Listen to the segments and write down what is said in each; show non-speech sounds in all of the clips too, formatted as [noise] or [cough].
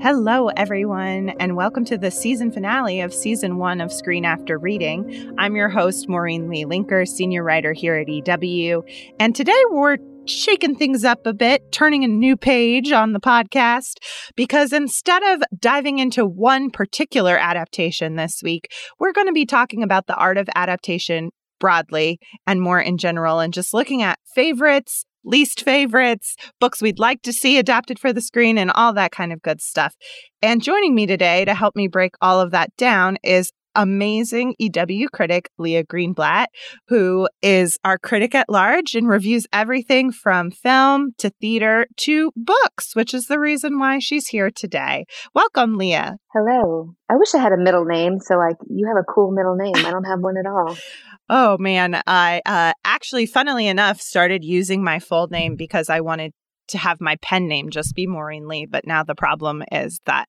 Hello, everyone, and welcome to the season finale of season one of Screen After Reading. I'm your host, Maureen Lee Lenker, senior writer here at EW. And today we're shaking things up a bit, turning a new page on the podcast, because instead of diving into one particular adaptation this week, we're going to be talking about the art of adaptation broadly and more in general, and just looking at favorites, least favorites, books we'd like to see adapted for the screen, and all that kind of good stuff. And joining me today to help me break all of that down is amazing EW critic Leah Greenblatt, who is our critic at large and reviews everything from film to theater to books, which is the reason why she's here today. Welcome, Leah. Hello. I wish I had a middle name. So, like, you have a cool middle name. I don't have one at all. [laughs] Oh man, I uh, actually, funnily enough, started using my full name because I wanted to have my pen name just be Maureen Lee. But now the problem is that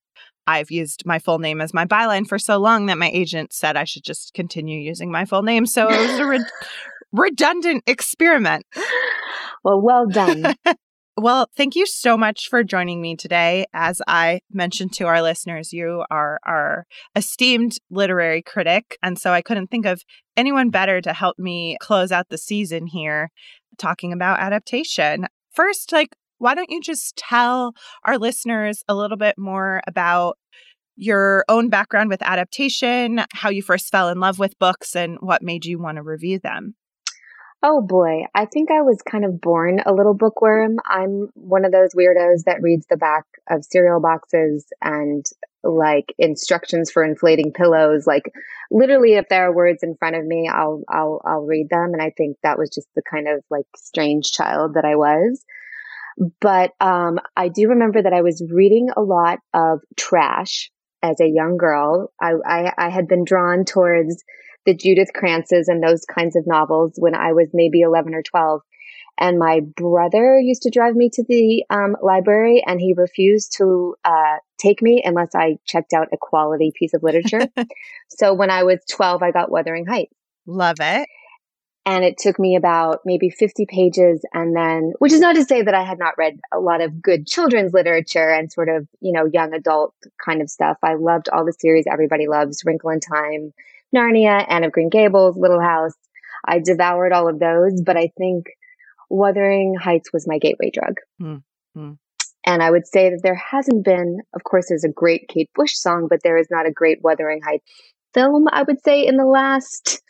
I've used my full name as my byline for so long that my agent said I should just continue using my full name. So it was a re- [laughs] redundant experiment. Well, well done. [laughs] well, thank you so much for joining me today. As I mentioned to our listeners, you are our esteemed literary critic. And so I couldn't think of anyone better to help me close out the season here talking about adaptation. First, like, why don't you just tell our listeners a little bit more about your own background with adaptation, how you first fell in love with books, and what made you want to review them? Oh boy, I think I was kind of born a little bookworm. I'm one of those weirdos that reads the back of cereal boxes and like instructions for inflating pillows. Like literally if there are words in front of me, I'll I'll I'll read them and I think that was just the kind of like strange child that I was. But um, I do remember that I was reading a lot of trash as a young girl. I, I, I had been drawn towards the Judith Krantzes and those kinds of novels when I was maybe 11 or 12. And my brother used to drive me to the um, library and he refused to uh, take me unless I checked out a quality piece of literature. [laughs] so when I was 12, I got Wuthering Heights. Love it. And it took me about maybe 50 pages. And then, which is not to say that I had not read a lot of good children's literature and sort of, you know, young adult kind of stuff. I loved all the series everybody loves Wrinkle in Time, Narnia, Anne of Green Gables, Little House. I devoured all of those, but I think Wuthering Heights was my gateway drug. Mm-hmm. And I would say that there hasn't been, of course, there's a great Kate Bush song, but there is not a great Wuthering Heights film, I would say, in the last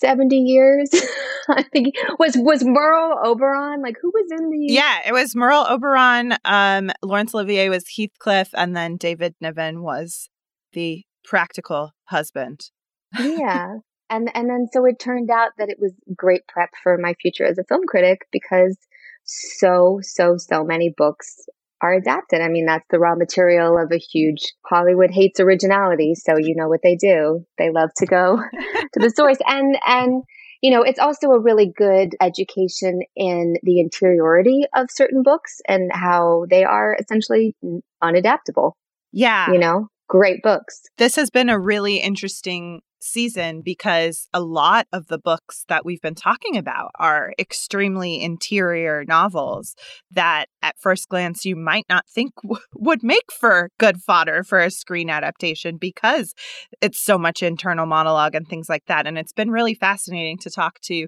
70 years. [laughs] I think was was Merle Oberon like who was in the Yeah, it was Merle Oberon, um Laurence Olivier was Heathcliff and then David Niven was the practical husband. yeah. [laughs] And and then so it turned out that it was great prep for my future as a film critic because so so so many books are adapted. I mean, that's the raw material of a huge Hollywood hates originality. So you know what they do. They love to go [laughs] to the source. And, and, you know, it's also a really good education in the interiority of certain books and how they are essentially unadaptable. Yeah. You know, great books. This has been a really interesting season because a lot of the books that we've been talking about are extremely interior novels that at first glance you might not think [laughs] w- would make for good fodder for a screen adaptation because it's so much internal monologue and things like that and it's been really fascinating to talk to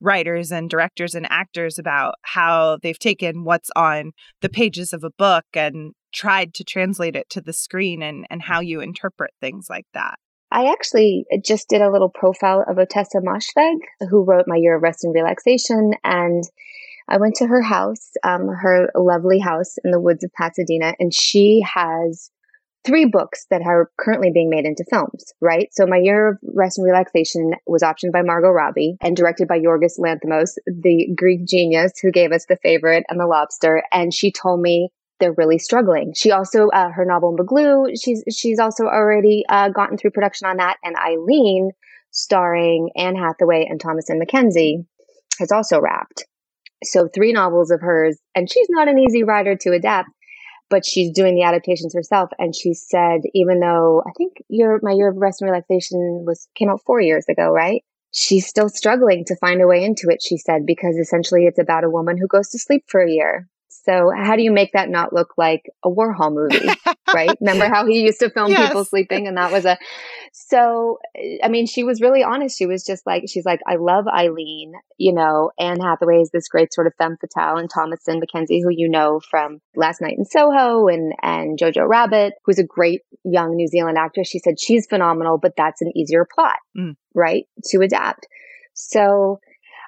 writers and directors and actors about how they've taken what's on the pages of a book and tried to translate it to the screen and and how you interpret things like that I actually just did a little profile of Ottessa Moshfegh, who wrote My Year of Rest and Relaxation. And I went to her house, um, her lovely house in the woods of Pasadena, and she has three books that are currently being made into films, right? So My Year of Rest and Relaxation was optioned by Margot Robbie and directed by Yorgos Lanthimos, the Greek genius who gave us The Favorite and The Lobster. And she told me they're really struggling. She also, uh, her novel McGlue, she's, she's also already, uh, gotten through production on that. And Eileen, starring Anne Hathaway and Thomasin McKenzie, has also wrapped. So three novels of hers, and she's not an easy writer to adapt, but she's doing the adaptations herself. And she said, even though I think your, my year of rest and relaxation was, came out four years ago, right? She's still struggling to find a way into it, she said, because essentially it's about a woman who goes to sleep for a year So how do you make that not look like a Warhol movie, [laughs] right? Remember how he used to film yes. people sleeping and that was a so I mean she was really honest. She was just like she's like I love Eileen, you know, Anne Hathaway is this great sort of femme fatale and Thomasin McKenzie who you know from Last Night in Soho and and Jojo Rabbit, who's a great young New Zealand actress. She said she's phenomenal, but that's an easier plot, mm. right? To adapt. So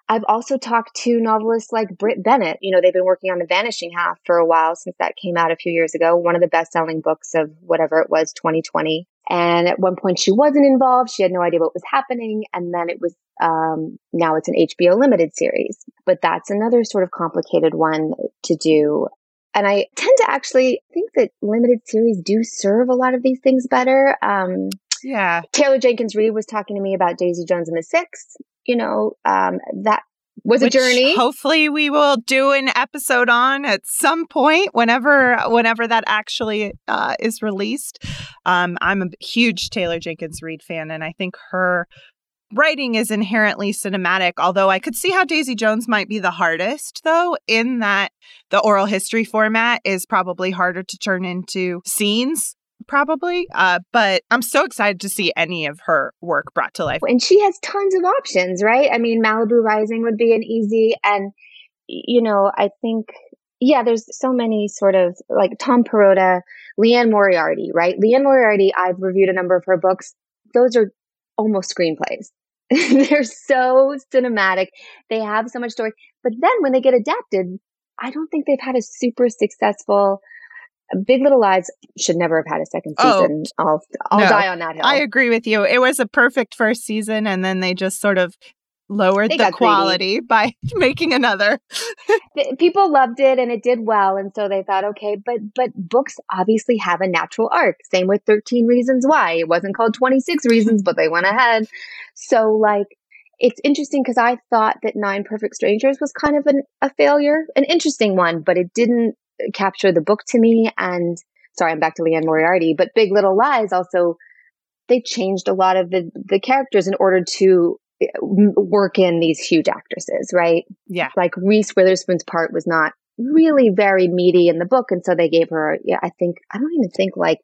I've also talked to novelists like Brit Bennett. You know, they've been working on The Vanishing Half for a while since that came out a few years ago, one of the best selling books of whatever it was, 2020. And at one point she wasn't involved. She had no idea what was happening. And then it was, um, now it's an HBO limited series, but that's another sort of complicated one to do. And I tend to actually think that limited series do serve a lot of these things better. Um, yeah. Taylor Jenkins Reid was talking to me about Daisy Jones and the Six. You know, um, that was Which a journey. Hopefully, we will do an episode on at some point whenever whenever that actually uh, is released. Um, I'm a huge Taylor Jenkins Reid fan, and I think her writing is inherently cinematic. Although I could see how Daisy Jones might be the hardest, though, in that the oral history format is probably harder to turn into scenes probably. Uh, but I'm so excited to see any of her work brought to life. And she has tons of options, right? I mean, Malibu Rising would be an easy, and you know, I think. Yeah, there's so many sort of like Tom Perrotta, Liane Moriarty, right? Liane Moriarty, I've reviewed a number of her books. Those are almost screenplays. [laughs] They're so cinematic. They have so much story. But then when they get adapted, I don't think they've had a super successful Big Little Lies should never have had a second oh, season. Oh, I'll I'll no, die on that hill. I agree with you. It was a perfect first season, and then they just sort of lowered they the quality greedy. by [laughs] making another. [laughs] People loved it and it did well, and so they thought, okay, but but books obviously have a natural arc. Same with Thirteen Reasons Why. It wasn't called Twenty Six Reasons, but they went ahead. So like. It's interesting because I thought that Nine Perfect Strangers was kind of an, a failure, an interesting one, but it didn't capture the book to me. And sorry, I'm back to Liane Moriarty, but Big Little Lies also, they changed a lot of the, the characters in order to work in these huge actresses, right? Yeah. Like Reese Witherspoon's part was not really very meaty in the book. And so they gave her, yeah, I think, I don't even think like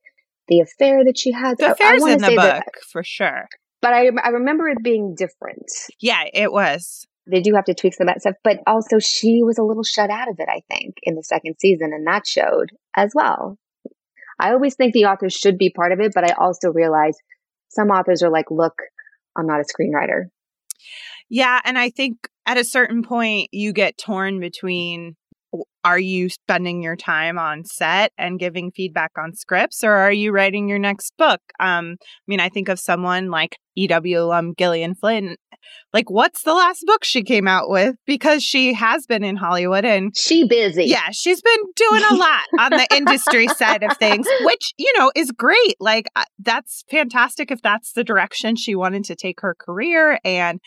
the affair that she had. The affair's in the book, that, for sure. But I, I remember it being different. Yeah, it was they do have to tweak some of that stuff. But also, she was a little shut out of it, I think, in the second season, and that showed as well. I always think the authors should be part of it, but I also realize some authors are like, look, I'm not a screenwriter. Yeah. And I think at a certain point, you get torn between are you spending your time on set and giving feedback on scripts or are you writing your next book um i mean i think of someone like ew alum gillian flynn like what's the last book she came out with because she has been in hollywood and she busy yeah she's been doing a lot on the industry [laughs] side of things which you know is great like uh, that's fantastic if that's the direction she wanted to take her career and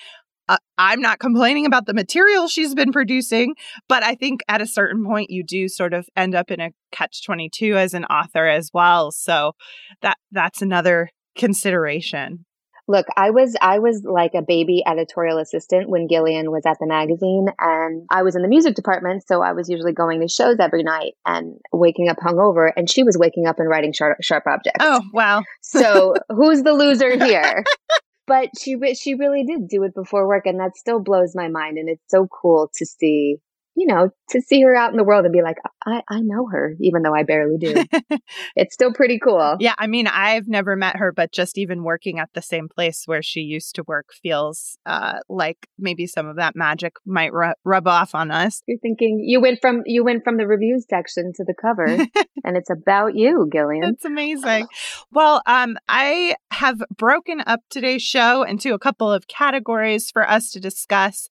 uh, I'm not complaining about the material she's been producing, but I think at a certain point you do sort of end up in a catch 22 as an author as well. So that that's another consideration. Look, I was I was like a baby editorial assistant when Gillian was at the magazine and I was in the music department, so I was usually going to shows every night and waking up hungover and she was waking up and writing sharp, sharp objects. Oh, wow. so, [laughs] who's the loser here? but she she really did do it before work and that still blows my mind and it's so cool to see you know, to see her out in the world and be like, I, I know her, even though I barely do. [laughs] it's still pretty cool. Yeah. I mean, I've never met her, but just even working at the same place where she used to work feels uh, like maybe some of that magic might ru- rub off on us. You're thinking you went from you went from the reviews section to the cover, [laughs] and it's about you, Gillian. That's amazing. Well, um, I have broken up today's show into a couple of categories for us to discuss,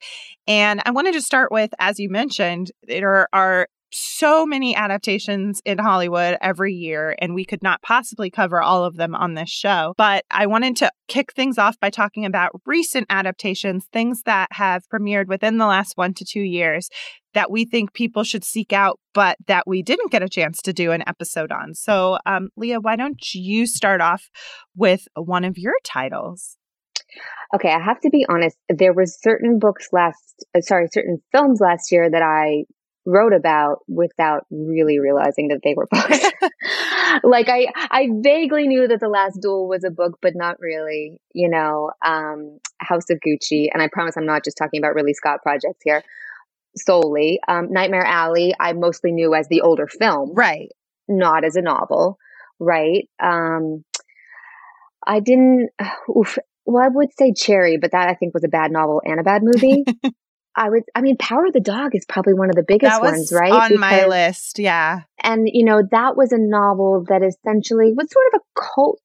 and I wanted to start with, as you mentioned there are so many adaptations in Hollywood every year, and we could not possibly cover all of them on this show. But I wanted to kick things off by talking about recent adaptations, things that have premiered within the last one to two years that we think people should seek out, but that we didn't get a chance to do an episode on. So, um, Leah, why don't you start off with one of your titles? Okay, I have to be honest. There was certain books last, uh, sorry, certain films last year that I wrote about without really realizing that they were [laughs] books. [laughs] like I, I vaguely knew that the last duel was a book, but not really, you know, um, House of Gucci. And I promise I'm not just talking about Ridley Scott projects here solely. Um, Nightmare Alley, I mostly knew as the older film. Right. Not as a novel. Right. Um, I didn't, [sighs] oof, well, I would say Cherry, but that I think was a bad novel and a bad movie. [laughs] I would, I mean, Power of the Dog is probably one of the biggest ones, right? On because, my list, yeah. And, you know, that was a novel that essentially was sort of a cult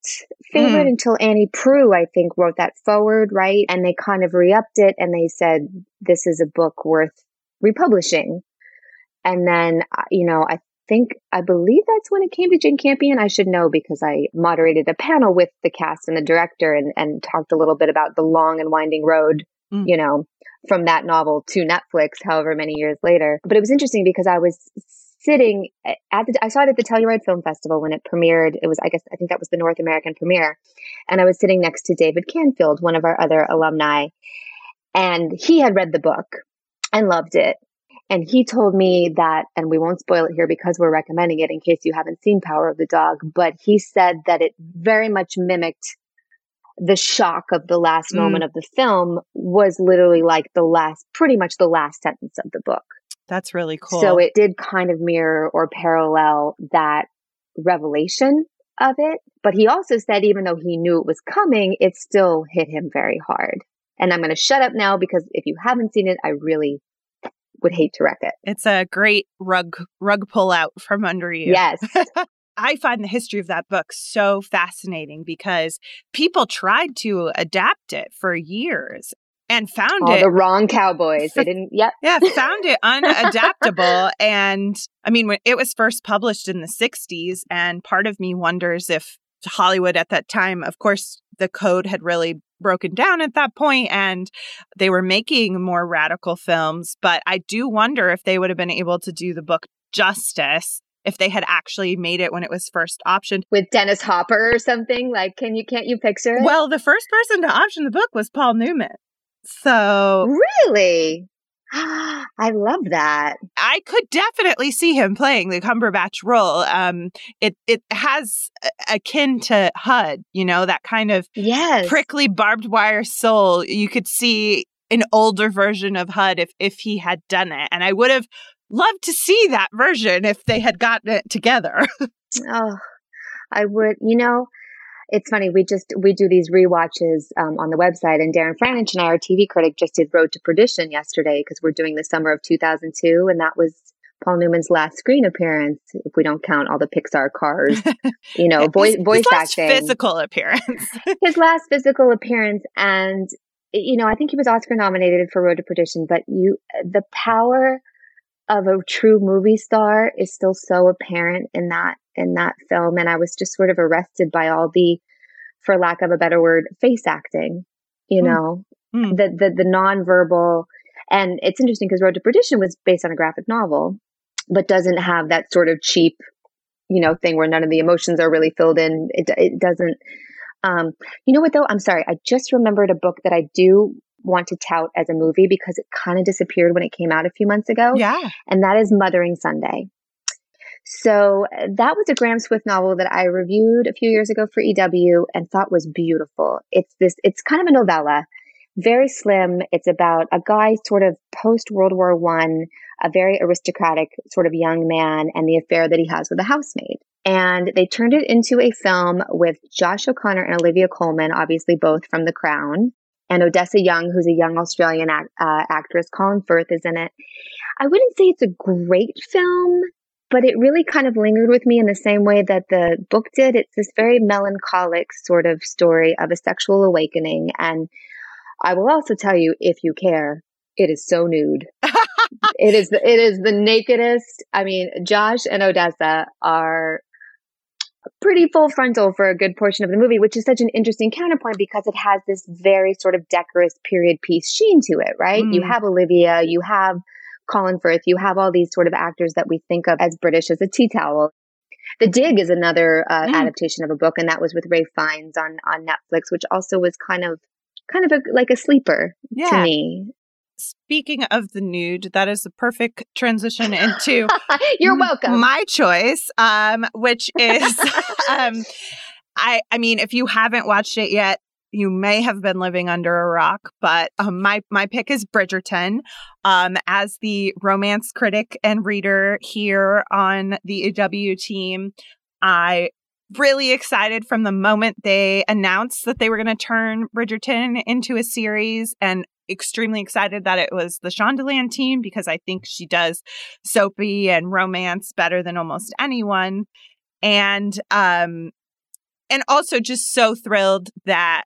favorite mm. until Annie Proulx, I think, wrote that forward, right? And they kind of re upped it and they said, this is a book worth republishing. And then, uh, you know, I think, I believe that's when it came to Jane Campion. I should know because I moderated a panel with the cast and the director and, and talked a little bit about the long and winding road, mm. you know, from that novel to Netflix, however many years later. But it was interesting because I was sitting at the, I saw it at the Telluride Film Festival when it premiered. It was, I guess, I think that was the North American premiere. And I was sitting next to David Canfield, one of our other alumni. And he had read the book and loved it. And he told me that, and we won't spoil it here because we're recommending it in case you haven't seen Power of the Dog, but he said that it very much mimicked the shock of the last mm. moment of the film was literally like the last, pretty much the last sentence of the book. That's really cool. So it did kind of mirror or parallel that revelation of it. But he also said, even though he knew it was coming, it still hit him very hard. And I'm going to shut up now because if you haven't seen it, I really would hate to wreck it. It's a great rug rug pull out from under you. Yes. [laughs] I find the history of that book so fascinating because people tried to adapt it for years and found All it the wrong cowboys. They [laughs] didn't. Yep. Yeah, found it [laughs] unadaptable. and I mean, when it was first published in the '60s, and part of me wonders if Hollywood at that time, of course, the code had really broken down at that point and they were making more radical films. But I do wonder if they would have been able to do the book justice if they had actually made it when it was first optioned with Dennis Hopper or something. Like, can you can't you picture it? Well, the first person to option the book was Paul Newman. So really, [gasps] I love that. I could definitely see him playing the Cumberbatch role. Um, it it has akin to HUD, you know, that kind of yes. prickly barbed wire soul. You could see an older version of HUD if if he had done it, and I would have loved to see that version if they had gotten it together. [laughs] oh, I would. You know, it's funny. We just we do these re-watches um, on the website, and Darren Franich and I, our TV critic, just did Road to Perdition yesterday because we're doing the summer of 2002, and that was Paul Newman's last screen appearance, if we don't count all the Pixar cars, [laughs] you know, voice his, voice his acting. physical appearance. [laughs] his last physical appearance, and you know, I think he was Oscar nominated for Road to Perdition, but you, the power of a true movie star is still so apparent in that in that film and I was just sort of arrested by all the for lack of a better word face acting you mm. know mm. the the the nonverbal and it's interesting because Road to Perdition was based on a graphic novel but doesn't have that sort of cheap you know thing where none of the emotions are really filled in it it doesn't um you know what though I'm sorry I just remembered a book that I do want to tout as a movie because it kind of disappeared when it came out a few months ago. Yeah. And that is Mothering Sunday. So that was a Graham Swift novel that I reviewed a few years ago for EW and thought was beautiful. It's this, it's kind of a novella, very slim. It's about a guy sort of post World War One, a very aristocratic sort of young man and the affair that he has with a housemaid. And they turned it into a film with Josh O'Connor and Olivia Colman, obviously both from The Crown and Odessa Young, who's a young Australian act, uh, actress. Colin Firth is in it. I wouldn't say it's a great film, but it really kind of lingered with me in the same way that the book did. It's this very melancholic sort of story of a sexual awakening. And I will also tell you, if you care, it is so nude. [laughs] it is the, it is the nakedest. I mean, Josh and Odessa are pretty full frontal for a good portion of the movie, which is such an interesting counterpoint because it has this very sort of decorous period piece sheen to it, right? Mm. You have Olivia, you have Colin Firth, you have all these sort of actors that we think of as British as a tea towel. The Dig is another uh, mm. adaptation of a book, and that was with Ralph Fiennes on on Netflix, which also was kind of kind of a, like a sleeper yeah. to me. Speaking of the nude, that is the perfect transition into [laughs] You're welcome. my choice, um, which is [laughs] um, I I mean, if you haven't watched it yet, you may have been living under a rock, but um, my my pick is Bridgerton. Um, as the romance critic and reader here on the EW team, I really excited from the moment they announced that they were going to turn Bridgerton into a series and extremely excited that it was the Shondaland team because I think she does soapy and romance better than almost anyone. And um and also just so thrilled that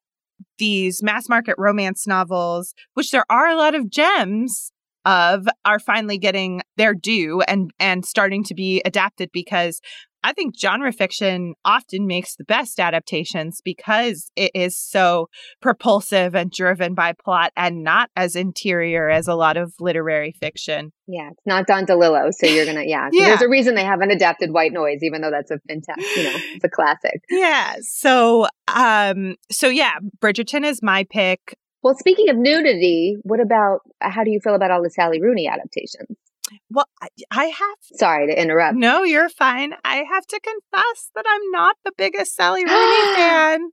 these mass market romance novels, which there are a lot of gems of, are finally getting their due and and starting to be adapted because I think genre fiction often makes the best adaptations because it is so propulsive and driven by plot and not as interior as a lot of literary fiction. Yeah, it's not Don DeLillo, so you're gonna yeah. yeah. There's a reason they haven't adapted White Noise, even though that's a fantastic, you know, it's a classic. Yeah. So um so yeah, Bridgerton is my pick. Well, speaking of nudity, what about how do you feel about all the Sally Rooney adaptations? Well, I have. Sorry to interrupt. No, you're fine. I have to confess that I'm not the biggest Sally Rooney [gasps] fan.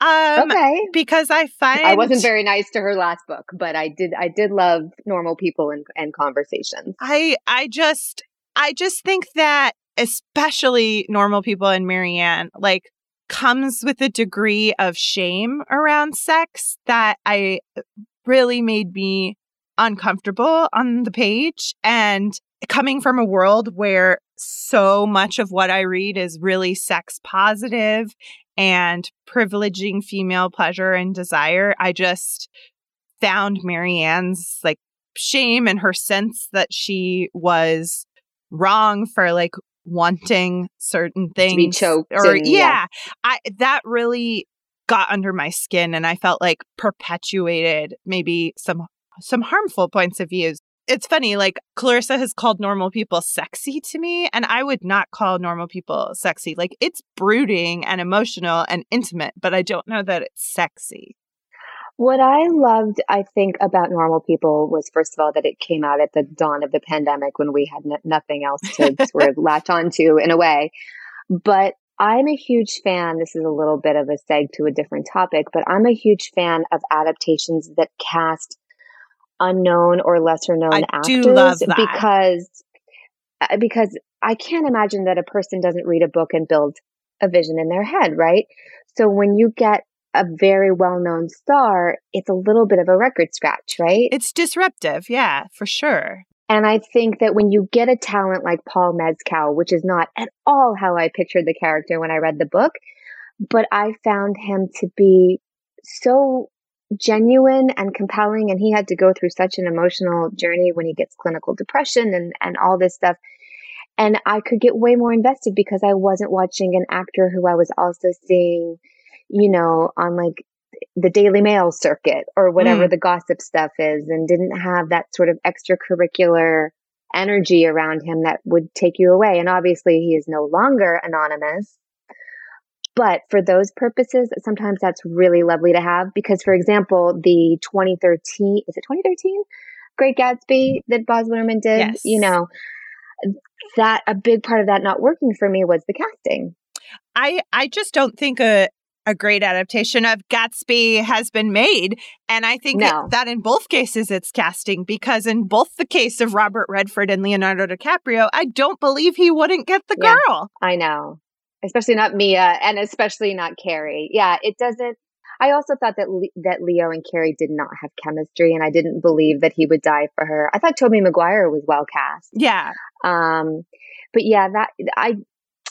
Um, okay. Because I find I wasn't very nice to her last book, but I did. I did love normal people and, and conversations. I I just I just think that especially normal people and Marianne like comes with a degree of shame around sex that I really made me uncomfortable on the page and coming from a world where so much of what I read is really sex positive and privileging female pleasure and desire, I just found Marianne's like shame and her sense that she was wrong for like wanting certain things to be choked or and, yeah, yeah i that really got under my skin and i felt like perpetuated maybe some some harmful points of views. It's funny, like Clarissa has called normal people sexy to me, and I would not call normal people sexy. Like it's brooding and emotional and intimate, but I don't know that it's sexy. What I loved, I think, about normal people was first of all that it came out at the dawn of the pandemic when we had n- nothing else to [laughs] sort of latch onto in a way. But I'm a huge fan. This is a little bit of a seg to a different topic, but I'm a huge fan of adaptations that cast unknown or lesser known I actors because uh, because I can't imagine that a person doesn't read a book and build a vision in their head, right? So when you get a very well-known star, it's a little bit of a record scratch, right? It's disruptive, yeah, for sure. And I think that when you get a talent like Paul Mescal, which is not at all how I pictured the character when I read the book, but I found him to be so genuine and compelling and he had to go through such an emotional journey when he gets clinical depression and and all this stuff. And I could get way more invested because I wasn't watching an actor who I was also seeing you know on like the Daily Mail circuit or whatever mm. the gossip stuff is and didn't have that sort of extracurricular energy around him that would take you away. And obviously he is no longer anonymous but for those purposes, sometimes that's really lovely to have because, for example, the 2013, is it 2013? Great Gatsby that Baz Luhrmann did, yes. you know, that a big part of that not working for me was the casting. I, I just don't think a, a great adaptation of Gatsby has been made. And I think no. that in both cases it's casting because in both the case of Robert Redford and Leonardo DiCaprio, I don't believe he wouldn't get the yeah, girl. I know especially not Mia and especially not Carrie. Yeah, it doesn't. I also thought that Le- that Leo and Carrie did not have chemistry, and I didn't believe that he would die for her. I thought Tobey Maguire was well cast. Yeah. Um, but yeah, that I.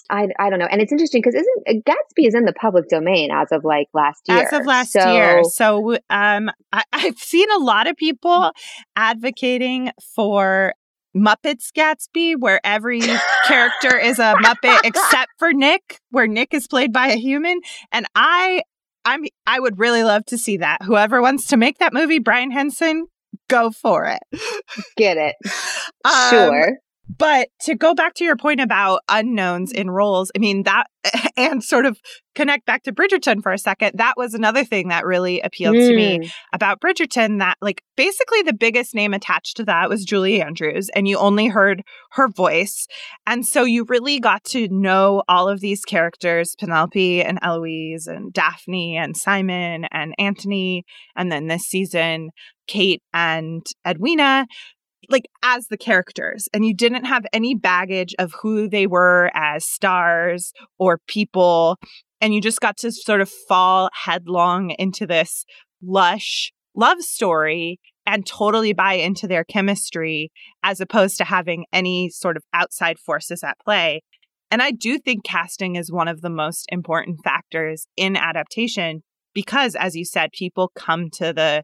I, I don't know. And it's interesting because isn't Gatsby is in the public domain as of like last year. As of last so, year. So um I, I've seen a lot of people advocating for Muppets Gatsby, where every character is a Muppet [laughs] except for Nick, where Nick is played by a human. And I, I'm, I would really love to see that. Whoever wants to make that movie, Brian Henson, go for it. Get it. [laughs] Um, sure. But to go back to your point about unknowns in roles, I mean, that [laughs] and sort of connect back to Bridgerton for a second, that was another thing that really appealed mm. to me mm. about Bridgerton. That, like, basically the biggest name attached to that was Julie Andrews, and you only heard her voice. And so you really got to know all of these characters Penelope and Eloise and Daphne and Simon and Anthony. And then this season, Kate and Edwina like as the characters and you didn't have any baggage of who they were as stars or people and you just got to sort of fall headlong into this lush love story and totally buy into their chemistry as opposed to having any sort of outside forces at play. And I do think casting is one of the most important factors in adaptation because, as you said, people come to the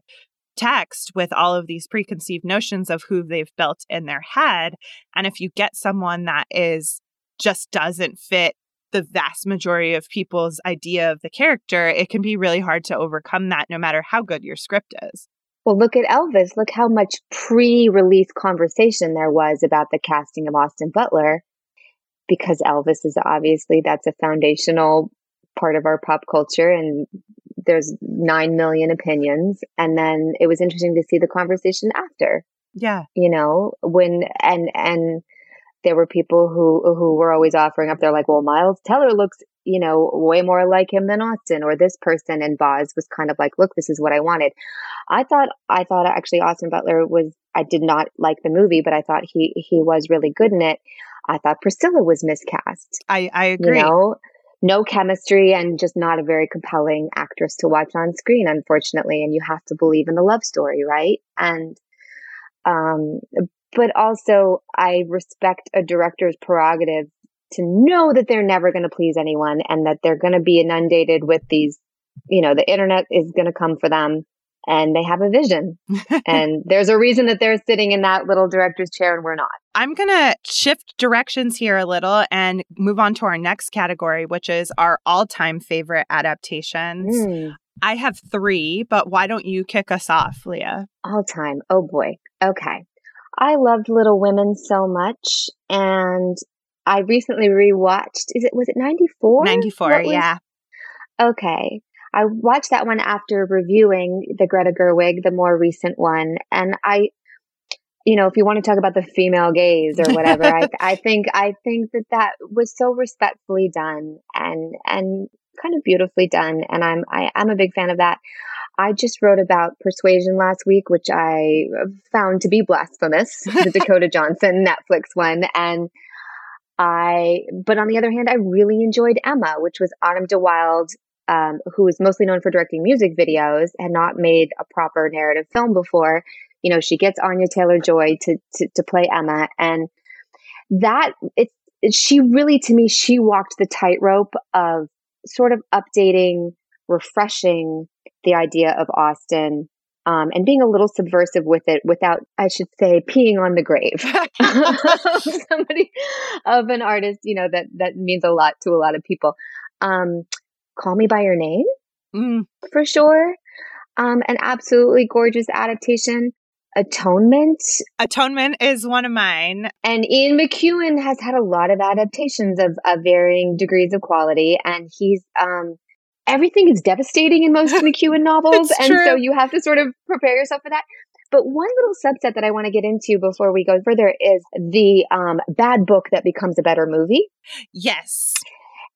text with all of these preconceived notions of who they've built in their head. And if you get someone that is just doesn't fit the vast majority of people's idea of the character, it can be really hard to overcome that no matter how good your script is. Well, look at Elvis. Look how much pre release conversation there was about the casting of Austin Butler because Elvis is obviously that's a foundational part of our pop culture and there's 9 million opinions and then it was interesting to see the conversation after. Yeah. You know when and and there were people who who were always offering up they're like well miles teller looks you know way more like him than austin or this person and Baz was kind of like look this is what i wanted. I thought i thought actually austin butler was i did not like the movie but i thought he he was really good in it. I thought priscilla was miscast. I i agree. you know no chemistry and just not a very compelling actress to watch on screen, unfortunately. And you have to believe in the love story, right? And, um, but also I respect a director's prerogative to know that they're never going to please anyone and that they're going to be inundated with these, you know, the internet is going to come for them and they have a vision. [laughs] and there's a reason that they're sitting in that little director's chair and we're not. I'm going to shift directions here a little and move on to our next category, which is our all time favorite adaptations. Mm. I have three, but why don't you kick us off, Leah? All time. Oh boy. Okay. I loved Little Women so much. And I recently rewatched, is it, was it 94? 94, yeah. Okay. I watched that one after reviewing the Greta Gerwig, the more recent one, and I, you know, if you want to talk about the female gaze or whatever, I, [laughs] I think I think that that was so respectfully done and and kind of beautifully done, and I'm I, I'm a big fan of that. I just wrote about Persuasion last week, which I found to be blasphemous, [laughs] the Dakota Johnson Netflix one, and. I, but on the other hand, I really enjoyed Emma, which was Autumn de Wilde um, who is mostly known for directing music videos, had not made a proper narrative film before. You know, she gets Anya Taylor Joy to, to, to play Emma, and that it's she really to me she walked the tightrope of sort of updating, refreshing the idea of Austen um, and being a little subversive with it without, I should say, peeing on the grave of [laughs] [laughs] somebody of an artist, you know, that that means a lot to a lot of people. Um, Call Me by Your Name, mm. for sure. Um, an absolutely gorgeous adaptation. Atonement. Atonement is one of mine. And Ian McEwan has had a lot of adaptations of, of varying degrees of quality. And he's, um, everything is devastating in most [laughs] McEwan novels. and true. so you have to sort of prepare yourself for that. But one little subset that I want to get into before we go further is the um, bad book that becomes a better movie. Yes.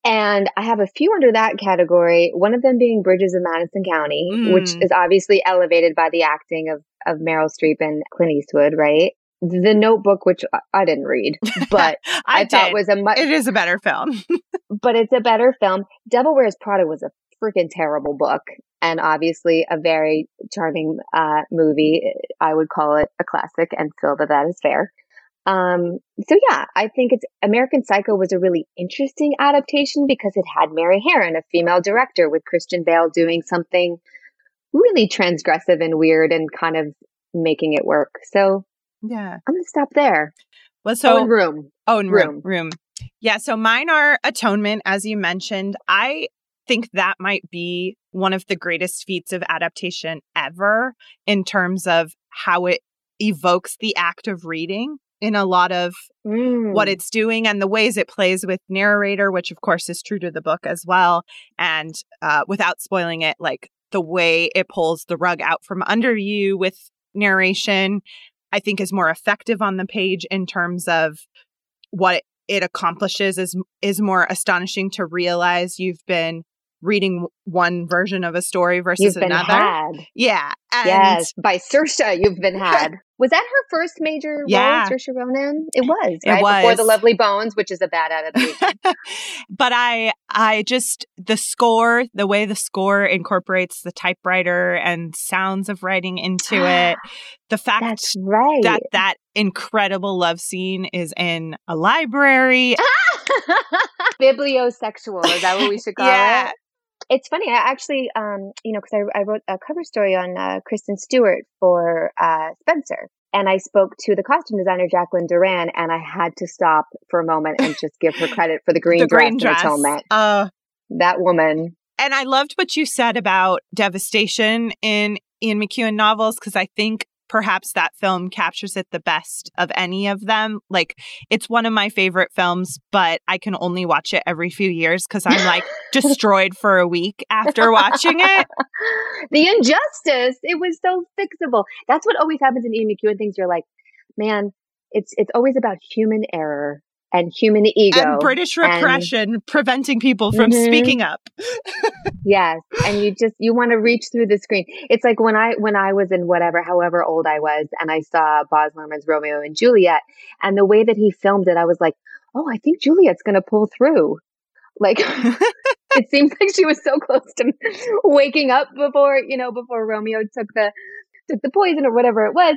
And I have a few under that category, one of them being Bridges of Madison County, mm. which is obviously elevated by the acting of, of Meryl Streep and Clint Eastwood, right? The Notebook, which I didn't read, [laughs] but I, I thought was a much. It is a better film, [laughs] but it's a better film. Devil Wears Prada was a freaking terrible book, and obviously a very charming uh, movie. I would call it a classic, and feel that that is fair. Um, so yeah, I think it's American Psycho was a really interesting adaptation because it had Mary Harron, a female director, with Christian Bale doing something really transgressive and weird and kind of making it work. So yeah, I'm gonna stop there. Well, so oh, room. Oh, and room. room, room. Yeah. So mine are Atonement, as you mentioned. I think that might be one of the greatest feats of adaptation ever in terms of how it evokes the act of reading in a lot of Mm. what it's doing and the ways it plays with narrator, which of course is true to the book as well. And uh, without spoiling it, like the way it pulls the rug out from under you with narration, I think is more effective on the page in terms of what it accomplishes is is more astonishing to realize you've been reading one version of a story versus another. had. Yeah. And yes, by Saoirse, you've been [laughs] had. Was that her first major Yeah. role, Saoirse Ronan? It was, It right? Before. The Lovely Bones, which is a bad adaptation. [laughs] but I I just the score, the way the score incorporates the typewriter and sounds of writing into it, [gasps] the fact right. that that incredible love scene is in a library. [laughs] Bibliosexual, is that what we should call Yeah. it? It's funny. I actually, um, you know, because I, I wrote a cover story on uh, Kristen Stewart for uh, Spencer, and I spoke to the costume designer Jacqueline Duran, and I had to stop for a moment and just give her credit for the [laughs] green the dress green dress. atonement. Uh, That woman. and I loved what you said about devastation in Ian McEwan novels because I think perhaps that film captures it the best of any of them. Like it's one of my favorite films, but I can only watch it every few years because I'm like [laughs] destroyed for a week after watching it. [laughs] the injustice. It was so fixable. That's what always happens in Ian McEwan things. You're like, man, it's it's always about human error and human ego. and British and- repression preventing people from Mhm. speaking up. [laughs] Yes, and you just you want to reach through the screen. It's like when I when I was in whatever, however old I was, and I saw Baz Luhrmann's Romeo and Juliet, and the way that he filmed it, I was like, oh, I think Juliet's going to pull through. Like [laughs] it seems like she was so close to waking up before you know before Romeo took the took the poison or whatever it was.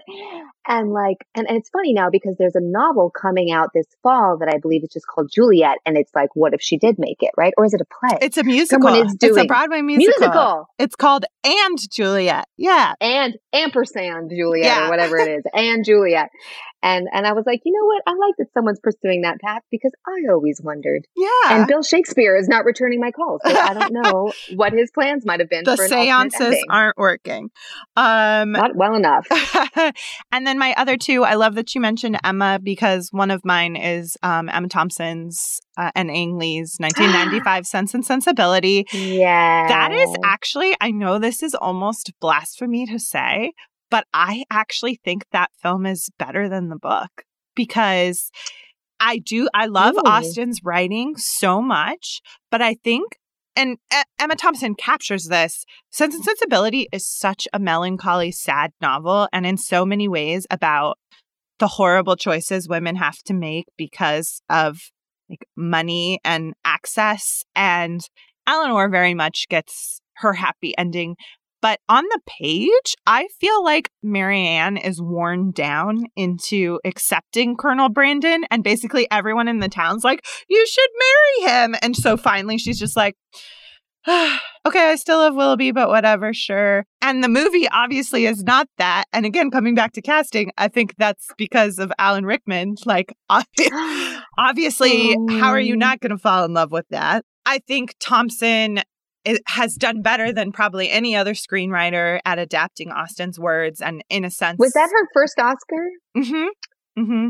And like, and, and it's funny now because there's a novel coming out this fall that I believe is just called Juliet. And it's like, what if she did make it, right? Or is it a play? It's a musical. Someone is it's a Broadway musical. musical. It's called And Juliet. Yeah. and ampersand Juliet Yeah. or [laughs] whatever it is, and Juliet. And and I was like, you know what? I like that someone's pursuing that path because I always wondered. Yeah. And Bill Shakespeare is not returning my calls, so I don't know [laughs] what his plans might have been. the seances aren't working. Um not well enough. [laughs] and then my other two, I love that you mentioned Emma because one of mine is um, Emma Thompson's uh, and Ang Lee's [gasps] 1995 Sense and Sensibility. Yeah, That is actually, I know this is almost blasphemy to say, but I actually think that film is better than the book because I do, I love Really? Austen's writing so much, but I think, and Emma Thompson captures this. Sense and Sensibility is such a melancholy, sad novel, and in so many ways about the horrible choices women have to make because of like money and access. And Elinor very much gets her happy ending. But on the page, I feel like Marianne is worn down into accepting Colonel Brandon, and basically everyone in the town's like, You should marry him. And so finally she's just like, [sighs] Okay, I still love Willoughby, but whatever, sure. And the movie obviously is not that. And again, coming back to casting, I think that's because of Alan Rickman. Like, [laughs] obvi- [gasps] obviously, how are you Oh. not going to fall in love with that? I think Thompson has done better than probably any other screenwriter at adapting Austen's words. And in a sense, Was that her first Oscar hmm hmm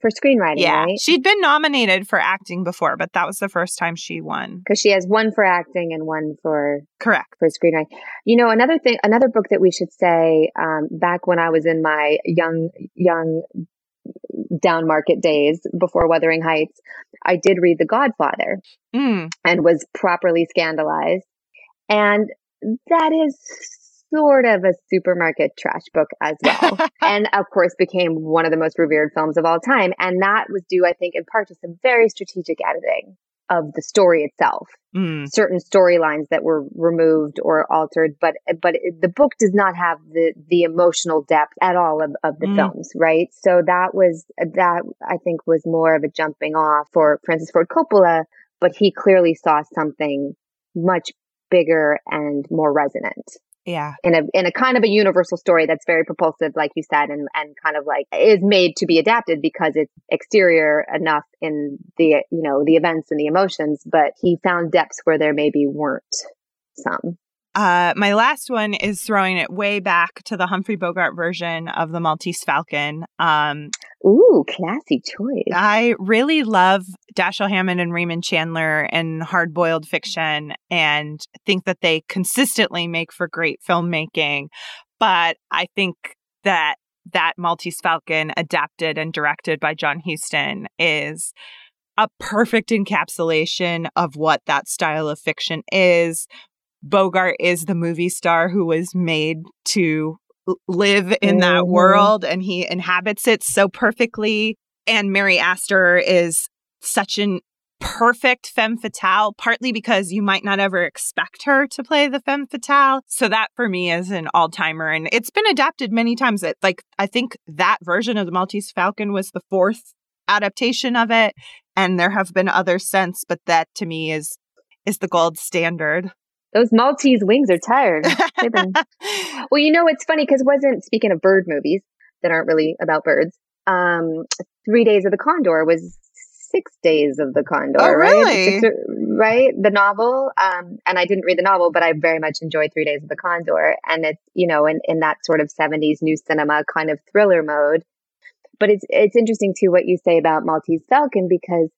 for screenwriting? Yeah, right? she'd been nominated for acting before, but that was the first time she won. Because she has one for acting and one for Correct. for screenwriting. You know, another thing, another book that we should say, um, back when I was in my young, young down market days before Wuthering Heights, I did read The Godfather Mm. and was properly scandalized. And that is sort of a supermarket trash book as [laughs] well. and of course became one of the most revered films of all time. And that was due, I think, in part to some very strategic editing of the story itself Mm. certain storylines that were removed or altered, but but it, the book does not have the the emotional depth at all of, of the Mm. films, right? So that was that I think was more of a jumping off for Francis Ford Coppola, but he clearly saw something much bigger and more resonant Yeah. in a in a kind of a universal story that's very propulsive, like you said, and and kind of like is made to be adapted because it's exterior enough in the you know the events and the emotions, but he found depths where there maybe weren't some. Uh, my last one is throwing it way back to the Humphrey Bogart version of the Maltese Falcon. Um, Ooh, classy choice. I really love Dashiell Hammett and Raymond Chandler and hard boiled fiction and think that they consistently make for great filmmaking. But I think that that Maltese Falcon, adapted and directed by John Huston, is a perfect encapsulation of what that style of fiction is. Bogart is the movie star who was made to live in mm-hmm. that world and he inhabits it so perfectly. And Mary Astor is such an perfect femme fatale, partly because you might not ever expect her to play the femme fatale. So that for me is an all timer. And it's been adapted many times. It, like, I think that version of the Maltese Falcon was the fourth adaptation of it. And there have been others since, but that to me is is the gold standard. Those Maltese wings are tired. Been... [laughs] well, you know, it's funny because wasn't speaking of bird movies that aren't really about birds. Um, Three Days of the Condor was six days of the Condor, oh, right? Six, right? The novel. Um, and I didn't read the novel, but I very much enjoyed Three Days of the Condor. And it's, you know, in, in that sort of 70s new cinema kind of thriller mode. But it's, it's interesting too what you say about Maltese Falcon because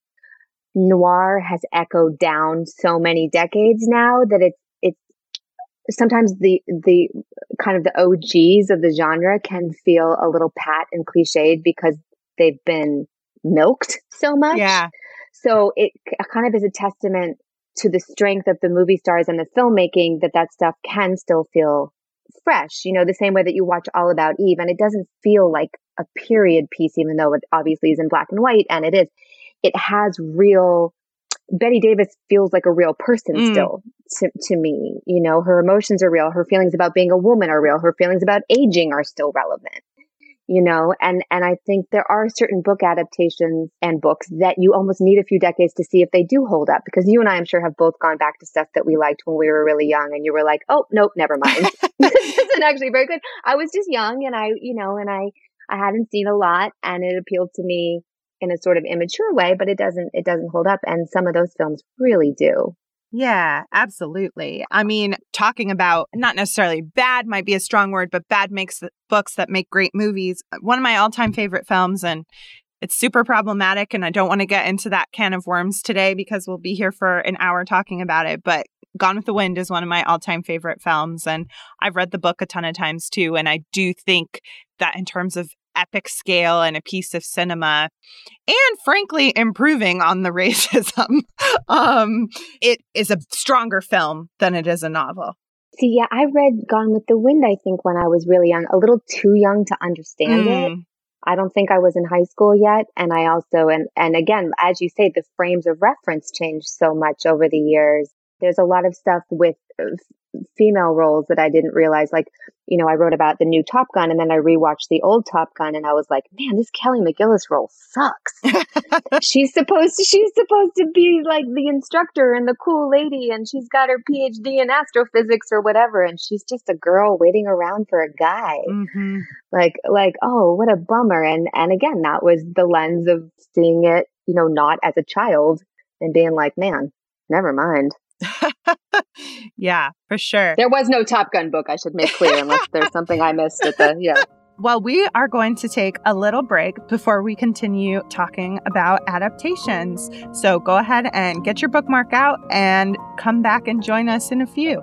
noir has echoed down so many decades now that it's sometimes the, the kind of the OGs of the genre can feel a little pat and cliched because they've been milked so much. Yeah. So it kind of is a testament to the strength of the movie stars and the filmmaking that that stuff can still feel fresh. You know, the same way that you watch All About Eve and it doesn't feel like a period piece, even though it obviously is in black and white and it is. It has real, Bette Davis feels like a real person mm. still to, to me. You know, her emotions are real. Her feelings about being a woman are real. Her feelings about aging are still relevant you know and and i think there are certain book adaptations and books that you almost need a few decades to see if they do hold up because you and i i'm sure have both gone back to stuff that we liked when we were really young and you were like oh nope never mind [laughs] [laughs] this isn't actually very good i was just young and i you know and i i hadn't seen a lot and it appealed to me in a sort of immature way but it doesn't it doesn't hold up and some of those films really do yeah, absolutely. I mean, talking about not necessarily bad might be a strong word, but bad makes books that make great movies. Uh, one of my all time favorite films, and it's super problematic. And I don't want to get into that can of worms today because we'll be here for an hour talking about it. But Gone with the Wind is one of my all time favorite films. And I've read the book a ton of times too. And I do think that in terms of epic scale and a piece of cinema and frankly improving on the [laughs] racism. Um it is a stronger film than it is a novel. See yeah i read gone with the wind i think when i was really young a little too young to understand mm. it i don't think i was in high school yet and i also and and again as you say the frames of reference changed so much over the years. There's a lot of stuff with uh, female roles that I didn't realize. Like, you know, I wrote about the new Top Gun and then I rewatched the old Top Gun and I was like, man, this Kelly McGillis role sucks. [laughs] she's supposed to, she's supposed to be like the instructor and the cool lady and she's got her PhD in astrophysics or whatever. And she's just a girl waiting around for a guy. Mm-hmm. Like, like, oh, what a bummer. And, and again, that was the lens of seeing it, you know, not as a child and being like, man, never mind. Yeah, for sure. There was no Top Gun book, I should make clear, unless [laughs] there's something I missed at the, yeah. Well, we are going to take a little break before we continue talking about adaptations. So go ahead and get your bookmark out and come back and join us in a few.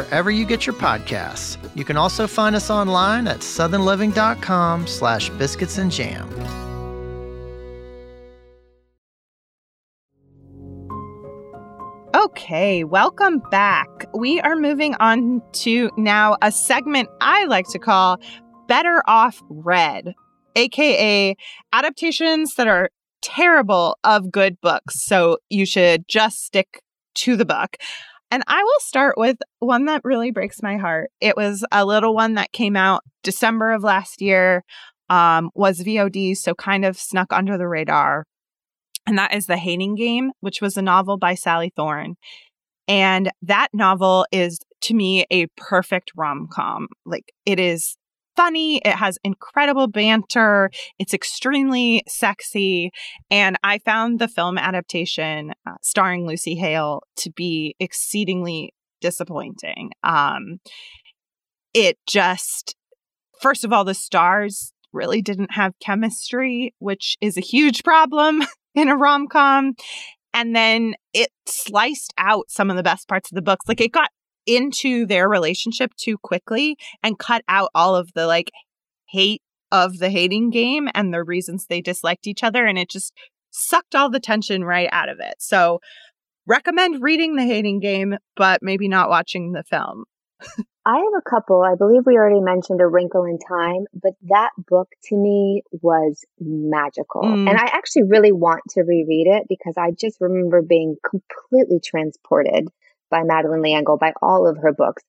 wherever you get your podcasts. You can also find us online at southernliving.com slash biscuits and jam. Okay, welcome back. We are moving on to now a segment I like to call Better Off Read, aka adaptations that are terrible of good books. So you should just stick to the book. And I will start with one that really breaks my heart. It was a little one that came out December of last year, um, was VOD, so kind of snuck under the radar. And that is The Hating Game, which was a novel by Sally Thorne. And that novel is, to me, a perfect rom com. Like, it is funny. It has incredible banter. It's extremely sexy. And I found the film adaptation uh, starring Lucy Hale to be exceedingly disappointing. Um, it just, first of all, the stars really didn't have chemistry, which is a huge problem [laughs] in a rom com. And then it sliced out some of the best parts of the books. Like it got into their relationship too quickly and cut out all of the like hate of the hating game and the reasons they disliked each other. And it just sucked all the tension right out of it. So, recommend reading the hating game, but maybe not watching the film. [laughs] I have a couple. I believe we already mentioned A Wrinkle in Time, but that book to me was magical. Mm. And I actually really want to reread it because I just remember being completely transported by Madeleine L'Engle, by all of her books.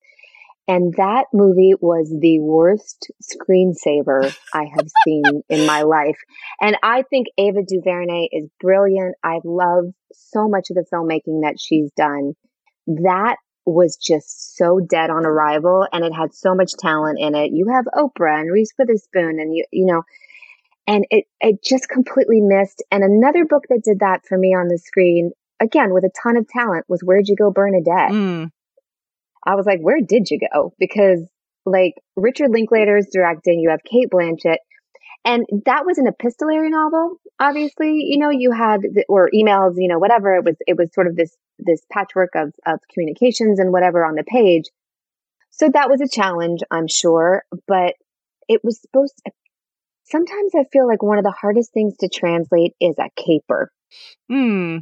And that movie was the worst screensaver [laughs] I have seen in my life. And I think Ava DuVernay is brilliant. I love so much of the filmmaking that she's done. That was just so dead on arrival and it had so much talent in it. You have Oprah and Reese Witherspoon and you, you know, and it, it just completely missed. And another book that did that for me on the screen again with a ton of talent was Where'd You Go Bernadette? Mm. I was like, where did you go? Because like Richard Linklater is directing, you have Cate Blanchett, and that was an epistolary novel. Obviously, you know, you had the, or emails, you know, whatever. It was it was sort of this this patchwork of of communications and whatever on the page. So that was a challenge, I'm sure, but it was supposed to, sometimes I feel like one of the hardest things to translate is a caper. Hmm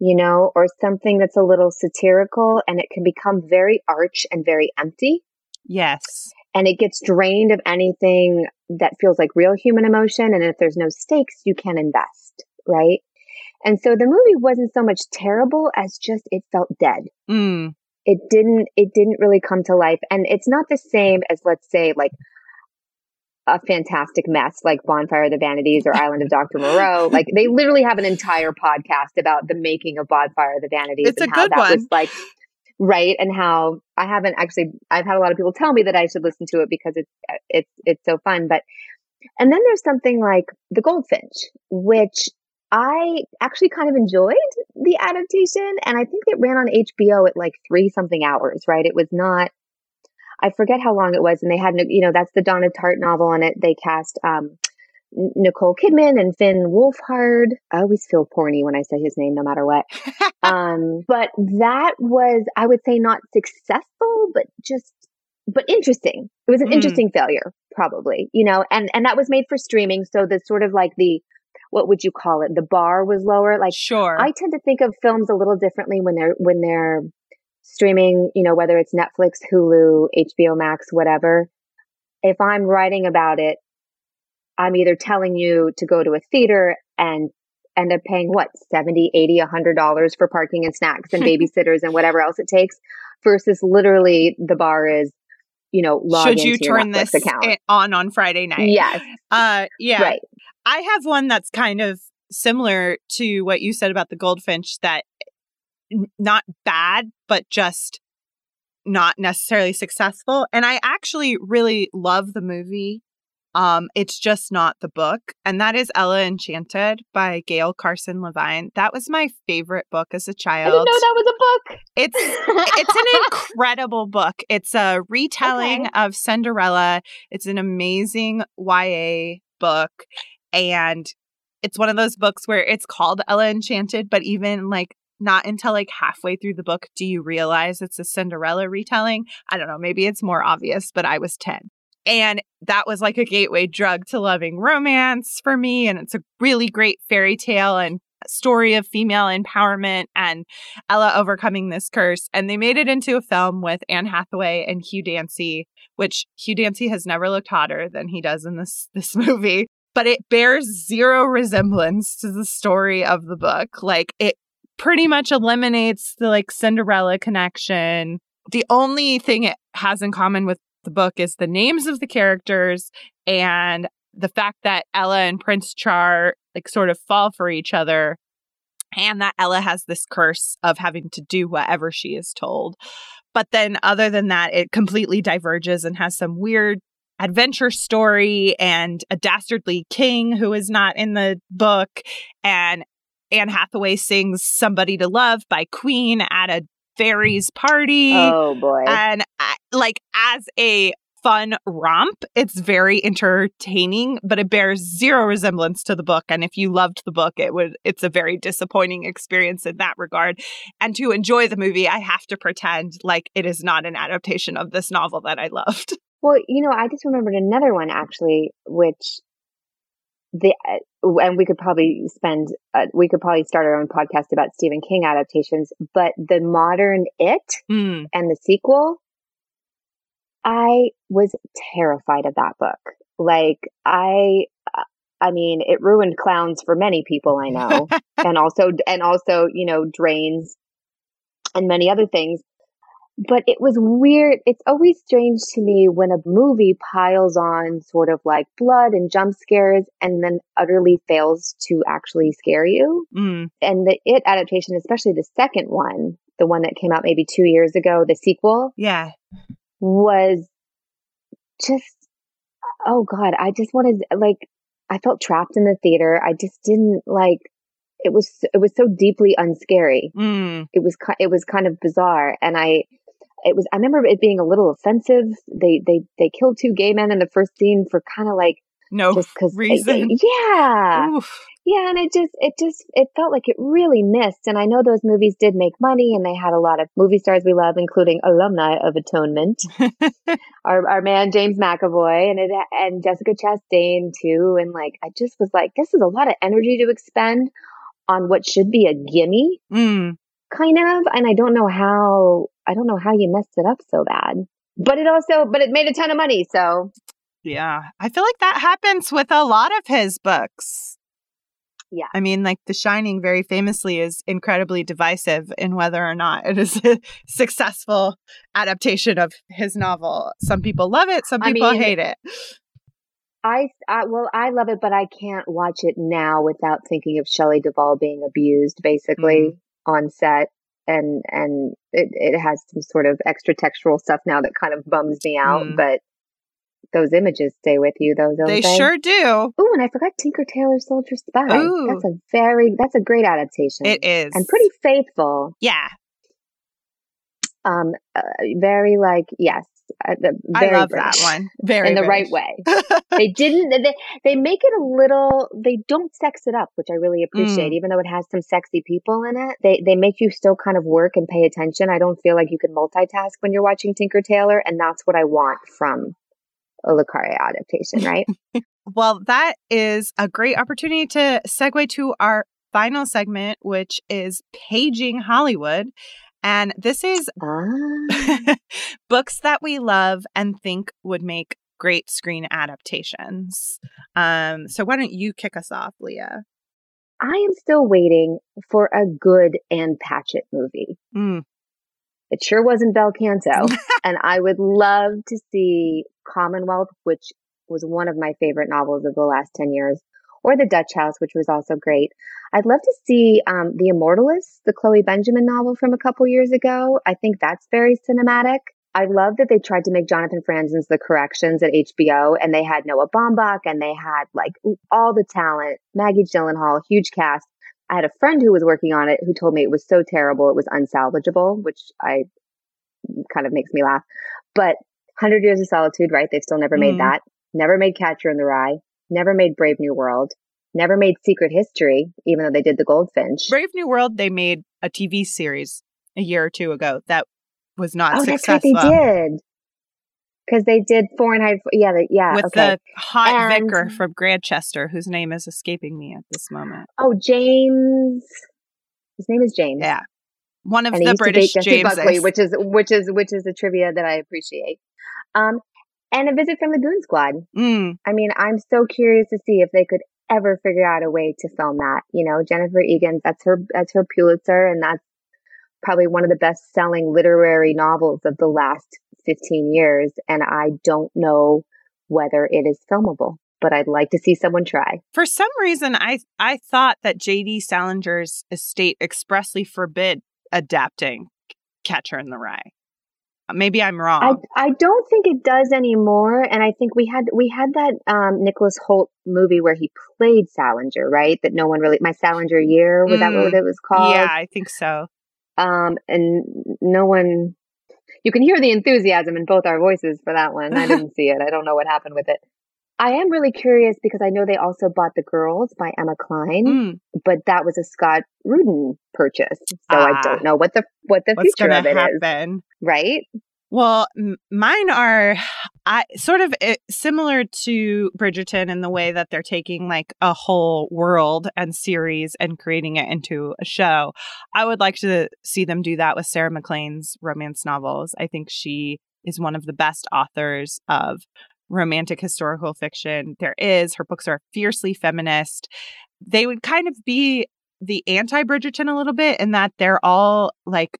you know, or something that's a little satirical and it can become very arch and very empty. Yes. And it gets drained of anything that feels like real human emotion. And if there's no stakes, you can't invest, right? And so the movie wasn't so much terrible as just it felt dead. Mm. It didn't, it didn't really come to life. And it's not the same as, let's say, like a fantastic mess like Bonfire of the Vanities or Island of Dr. Moreau. [laughs] Like they literally have an entire podcast about the making of Bonfire of the Vanities it's and how that one. was like right and how I haven't actually I've had a lot of people tell me that I should listen to it because it's it's it's so fun but and then there's something like The Goldfinch which I actually kind of enjoyed the adaptation and I think it ran on HBO at like 3 something hours right it was not I forget how long it was, and they had you know that's the Donna Tartt novel, and it they cast um, Nicole Kidman and Finn Wolfhard. I always feel porny when I say his name, no matter what. [laughs] um, but that was, I would say, not successful, but just but interesting. It was an mm. interesting failure, probably, you know, and and that was made for streaming, so the sort of like the what would you call it? The bar was lower. Like, sure, I tend to think of films a little differently when they're when they're streaming, you know, whether it's Netflix, Hulu, HBO Max, whatever, if I'm writing about it, I'm either telling you to go to a theater and end up paying what 70 80 100 dollars for parking and snacks and [laughs] babysitters and whatever else it takes versus literally the bar is you know should you turn this account. on on friday night? Yes. Uh yeah. Right. I have one that's kind of similar to what you said about the goldfinch that not bad, but just not necessarily successful. And I actually really love the movie. Um, it's just not the book, and that is Ella Enchanted by Gail Carson Levine. That was my favorite book as a child. I didn't know that was a book. It's it's an [laughs] incredible book. It's a retelling okay. of Cinderella. It's an amazing YA book, and it's one of those books where it's called Ella Enchanted, but even like not until like halfway through the book do you realize it's a Cinderella retelling. I don't know, maybe it's more obvious, but I was 10. And that was like a gateway drug to loving romance for me. And it's a really great fairy tale and story of female empowerment and Ella overcoming this curse. And they made it into a film with Anne Hathaway and Hugh Dancy, which Hugh Dancy has never looked hotter than he does in this [laughs] this movie. But it bears zero resemblance to the story of the book. Like it pretty much eliminates the like Cinderella connection. The only thing it has in common with the book is the names of the characters and the fact that Ella and Prince Char like sort of fall for each other and that Ella has this curse of having to do whatever she is told. But then other than that it completely diverges and has some weird adventure story and a dastardly king who is not in the book and Anne Hathaway sings Somebody to Love by Queen at a fairies party. Oh boy. And I, like as a fun romp, it's very entertaining, but it bears zero resemblance to the book and if you loved the book, it would it's a very disappointing experience in that regard. And to enjoy the movie, I have to pretend like it is not an adaptation of this novel that I loved. Well, you know, I just remembered another one actually, which the uh, and we could probably spend uh, we could probably start our own podcast about Stephen King adaptations, but the modern It Mm. and the sequel, I was terrified of that book. Like I, uh, I mean, it ruined clowns for many people I know, [laughs] and also and also you know drains and many other things. But it was weird. It's always strange to me when a movie piles on sort of like blood and jump scares and then utterly fails to actually scare you. Mm. And the It adaptation, especially the second one, the one that came out maybe two years ago, the sequel, Yeah. was just oh god i just wanted like i felt trapped in the theater i just didn't like it was it was so deeply unscary Mm. it was it was kind of bizarre and i it was i remember it being a little offensive they they they killed two gay men in the first scene for kind of like No just because reason. yeah Oof. yeah, and it just it just it felt like it really missed. And I know those movies did make money, and they had a lot of movie stars we love, including alumni of Atonement, [laughs] our our man James McAvoy, and it and Jessica Chastain too. And like I just was like, this is a lot of energy to expend on what should be a gimme, Mm. kind of. And I don't know how I don't know how you messed it up so bad. But it also but it made a ton of money, so Yeah. I feel like that happens with a lot of his books. Yeah. I mean, like The Shining very famously is incredibly divisive in whether or not it is a [laughs] successful adaptation of his novel. Some people love it, some I people mean, hate it. I, I well, I love it, but I can't watch it now without thinking of Shelley Duvall being abused, basically mm. on set, and and it it has some sort of extra textual stuff now that kind of bums me out. Mm. But those images stay with you, though, They they? sure do. Ooh, and I forgot Tinker Tailor Soldier Spy. Ooh. That's a very that's a great adaptation. It is. and pretty faithful. Yeah. Um, uh, very like yes, uh, the- I very love British. that one. Very in the right way. [laughs] they didn't they, they make it a little they don't sex it up which i really appreciate Mm. even though it has some sexy people in it they they make you still kind of work and pay attention i don't feel like you can multitask when you're watching tinker tailor and that's what i want from a le Carré adaptation right [laughs] Well, that is a great opportunity to segue to our final segment, which is Paging Hollywood. And this is ah, [laughs] books that we love and think would make great screen adaptations. Um, so why don't you kick us off, Leah? i am still waiting for a good Ann Patchett movie Mm, it sure wasn't bel canto [laughs] and i would love to see commonwealth which was one of my favorite novels of the last 10 years or the dutch house which was also great i'd love to see um, the immortalist the chloe benjamin novel from a couple years ago i think that's very cinematic i love that they tried to make jonathan franzen's the corrections at hbo and they had noah baumbach and they had like all the talent maggie gyllenhaal huge cast I had a friend who was working on it who told me it was so terrible it was unsalvageable, which I kind of makes me laugh. But Hundred Years of Solitude, right? They've still never made Mhm. that. Never made Catcher in the Rye. Never made Brave New World. Never made Secret History, even though they did the Goldfinch. Brave New World, they made a TV series a year or two ago that was not oh, that's successful. right, they did. Because they did Fahrenheit. Yeah, they, yeah. With okay. the hot And- vicar from Grantchester, whose name is escaping me at this moment. oh, James. His name is James. Yeah. One of and the British to date Jesse Jameses. Buckley, which is which is which is a trivia that I appreciate. Um, and a visit from the Goon Squad. Mm, I mean, I'm so curious to see if they could ever figure out a way to film that. You know, Jennifer Egan, that's her, that's her Pulitzer, and that's probably one of the best selling literary novels of the last 15 years. And I don't know whether it is filmable, but I'd like to see someone try. For some reason, I, I thought that J.D. Salinger's estate expressly forbid adapting Catcher in the Rye. Maybe I'm wrong. I, I don't think it does anymore. And I think we had we had that um, Nicholas Hoult movie where he played Salinger, right? That no one really my Salinger year was mm, that what mm, it was called? Yeah, I think so. Um, and no one you can hear the enthusiasm in both our voices for that one. I didn't [laughs] see it. I don't know what happened with it. I am really curious because I know they also bought The Girls by Emma Cline, mm. but that was a Scott Rudin purchase. So ah, I don't know what the what the future of it happen? is. Right? Well, m- mine are I sort of eh, similar to Bridgerton in the way that they're taking like a whole world and series and creating it into a show. I would like to see them do that with Sarah MacLean's romance novels. I think she is one of the best authors of romantic historical fiction there is. Her books are fiercely feminist. They would kind of be the anti Bridgerton a little bit in that they're all like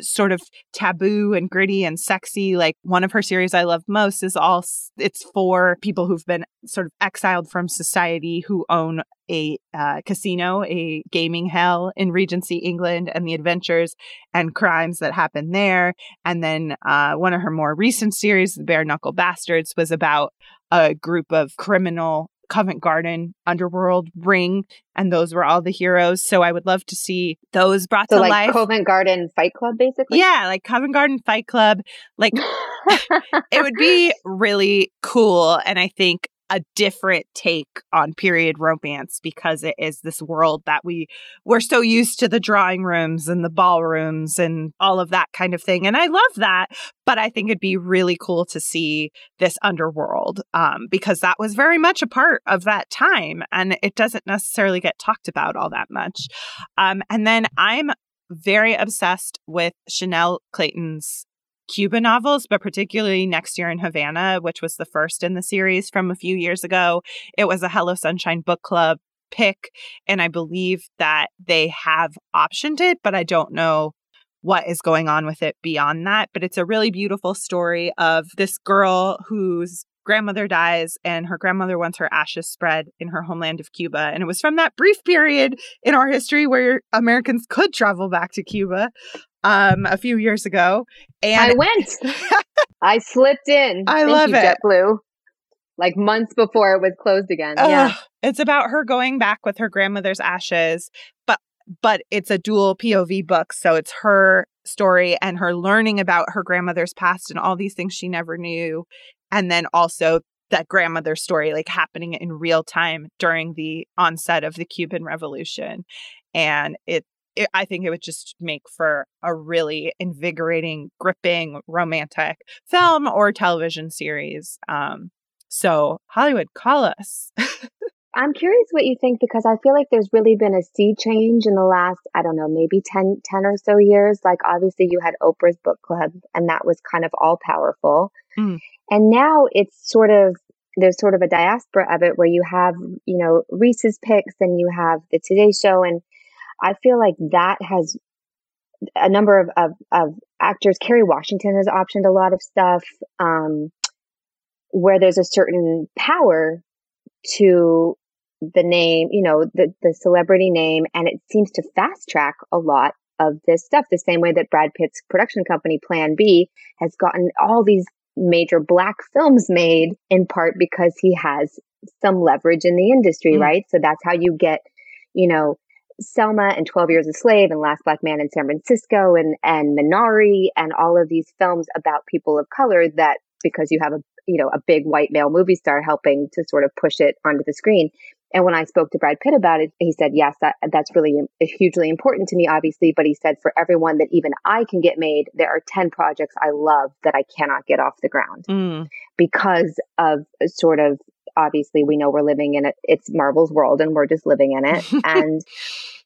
sort of taboo and gritty and sexy. Like one of her series I love most is all it's for people who've been sort of exiled from society who own a uh, casino, a gaming hell in Regency, England, and the adventures and crimes that happen there. And then uh, one of her more recent series, The Bare Knuckle Bastards, was about a group of criminal Covent Garden underworld ring, and those were all the heroes. So I would love to see those brought so to like life. Covent Garden Fight Club, basically. Yeah, like Covent Garden Fight Club. Like [laughs] it would be really cool, and I think a different take on period romance because it is this world that we we're so used to the drawing rooms and the ballrooms and all of that kind of thing and i love that but i think it'd be really cool to see this underworld um, because that was very much a part of that time and it doesn't necessarily get talked about all that much um, and then i'm very obsessed with chanel cleeton's Cuba novels, but particularly Next Year in Havana, which was the first in the series from a few years ago. It was a Hello Sunshine book club pick, and I believe that they have optioned it, but I don't know what is going on with it beyond that. But it's a really beautiful story of this girl whose grandmother dies and her grandmother wants her ashes spread in her homeland of Cuba. And it was from that brief period in our history where Americans could travel back to Cuba um, a few years ago. And I went. [laughs] I slipped in. I Thank love you, it. JetBlue. Like months before it was closed again. Yeah. It's about her going back with her grandmother's ashes, but but it's a dual POV book, so it's her story and her learning about her grandmother's past and all these things she never knew and then also that grandmother story like happening in real time during the onset of the Cuban Revolution. And it, it, I think it would just make for a really invigorating, gripping, romantic film or television series. Um, so, Hollywood, call us. [laughs] I'm curious what you think because I feel like there's really been a sea change in the last, I don't know, maybe 10, 10 or so years. Like, obviously, you had Oprah's book club, and that was kind of all powerful. Mm. And now it's sort of, there's sort of a diaspora of it where you have, you know, Reese's picks and you have the Today Show. And I feel like that has a number of, of, of actors. Kerry Washington has optioned a lot of stuff, um, where there's a certain power to the name, you know, the, the celebrity name, and it seems to fast track a lot of this stuff, the same way that Brad Pitt's production company, Plan B, has gotten all these major black films made in part because he has some leverage in the industry, mm. right? So that's how you get, you know, Selma and 12 Years a Slave and Last Black Man in San Francisco and, and Minari and all of these films about people of color that because you have a, you know, a big white male movie star helping to sort of push it onto the screen. And when I spoke to Brad Pitt about it, he said, yes, that, that's really hugely important to me, obviously. But he said, for everyone that even I can get made, there are 10 projects I love that I cannot get off the ground mm. because of sort of, obviously, we know we're living in it. It's Marvel's world and we're just living in it. [laughs] and,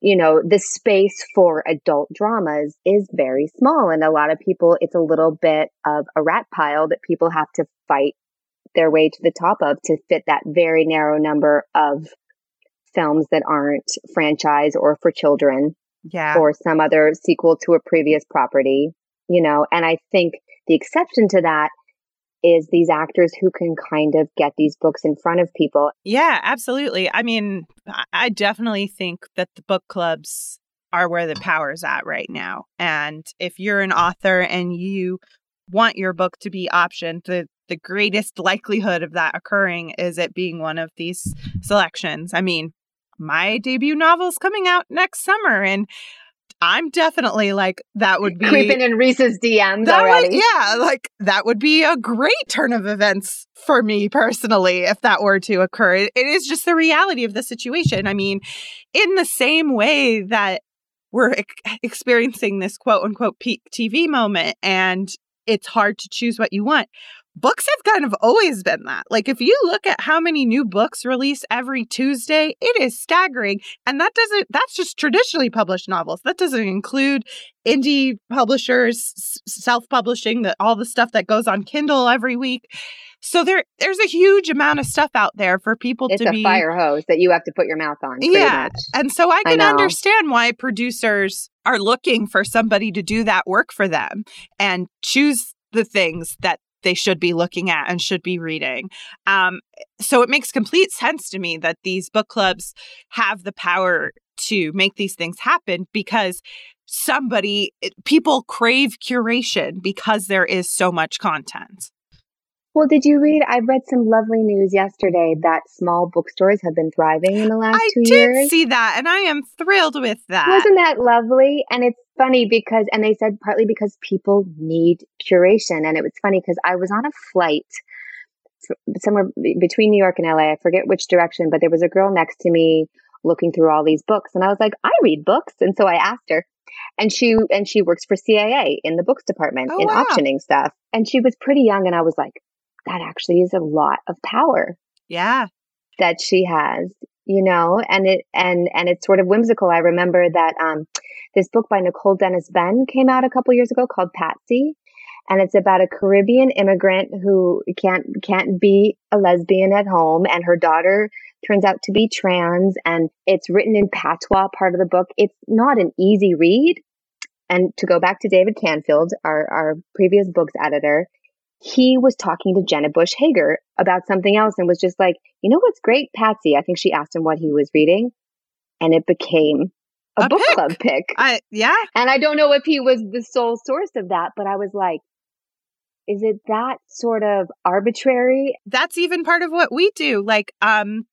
you know, the space for adult dramas is very small. And a lot of people, it's a little bit of a rat pile that people have to fight their way to the top of to fit that very narrow number of films that aren't franchise or for children Yeah. or some other sequel to a previous property, you know, and I think the exception to that is these actors who can kind of get these books in front of people. Yeah, absolutely. I mean, I- definitely think that the book clubs are where the power is at right now. And if you're an author and you want your book to be optioned, the the greatest likelihood of that occurring is it being one of these selections. I mean, my debut novel's coming out next summer and I'm definitely like that would be Creeping in Reese's DMs that would, already. yeah, like that would be a great turn of events for me personally if that were to occur. It, it is just the reality of the situation. I mean, in the same way that we're ex- experiencing this quote unquote peak TV moment and it's hard to choose what you want. Books have kind of always been that. Like, if you look at how many new books release every Tuesday, it is staggering. And that doesn't, that's just traditionally published novels. That doesn't include indie publishers, self publishing, the, all the stuff that goes on Kindle every week. So there, there's a huge amount of stuff out there for people It's to a be. fire hose that you have to put your mouth on. Yeah. much. And so I I can know. understand why producers are looking for somebody to do that work for them and choose the things that they should be looking at and should be reading. Um, so it makes complete sense to me that these book clubs have the power to make these things happen because somebody, people crave curation because there is so much content. Well, did you read? I read some lovely news yesterday that small bookstores have been thriving in the last I two did years. see that and I am thrilled with that. Wasn't that lovely? And it's funny because, and they said partly because people need curation. And it was funny because I was on a flight somewhere between New York and LA. I forget which direction, but there was a girl next to me looking through all these books. And I was like, I read books. And so I asked her. And she and she works for CAA in the books department Oh, in wow. optioning stuff. And she was pretty young. And I was like, that actually is a lot of power yeah. that she has you know and it and and it's sort of whimsical. I remember that um this book by nicole dennis benn came out a couple years ago called patsy and it's about a caribbean immigrant who can't can't be a lesbian at home and her daughter turns out to be trans and it's written in patois part of the book. It's not an easy read. And to go back to david canfield our our previous books editor he was talking to Jenna Bush Hager about something else and was just like, you know what's great, Patsy? I think she asked him what he was reading, and it became a, A book pick. club pick. I yeah. and I don't know if he was the sole source of that, but I was like, is it that sort of arbitrary? that's even part of what we do. Like um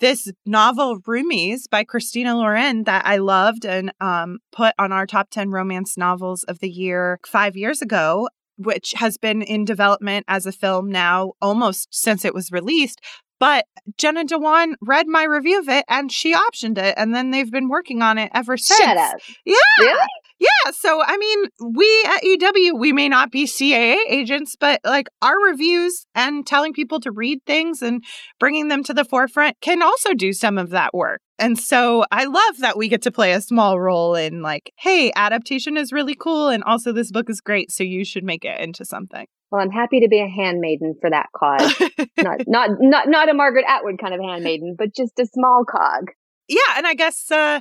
this novel Roomies by Christina Lauren that I loved and um put on our top 10 romance novels of the year 5 years ago, which has been in development as a film now almost since it was released. But Jenna Dewan read my review of it and she optioned it and then they've been working on it ever since. Shut up. Yeah. Really? Yeah, so I mean, we at EW, we may not be CAA agents, but like our reviews and telling people to read things and bringing them to the forefront can also do some of that work. And so I love that we get to play a small role in like, hey, adaptation is really cool and also this book is great, so you should make it into something. Well, I'm happy to be a handmaiden for that cause. [laughs] not not not not a Margaret Atwood kind of handmaiden, but just a small cog. yeah, and I guess uh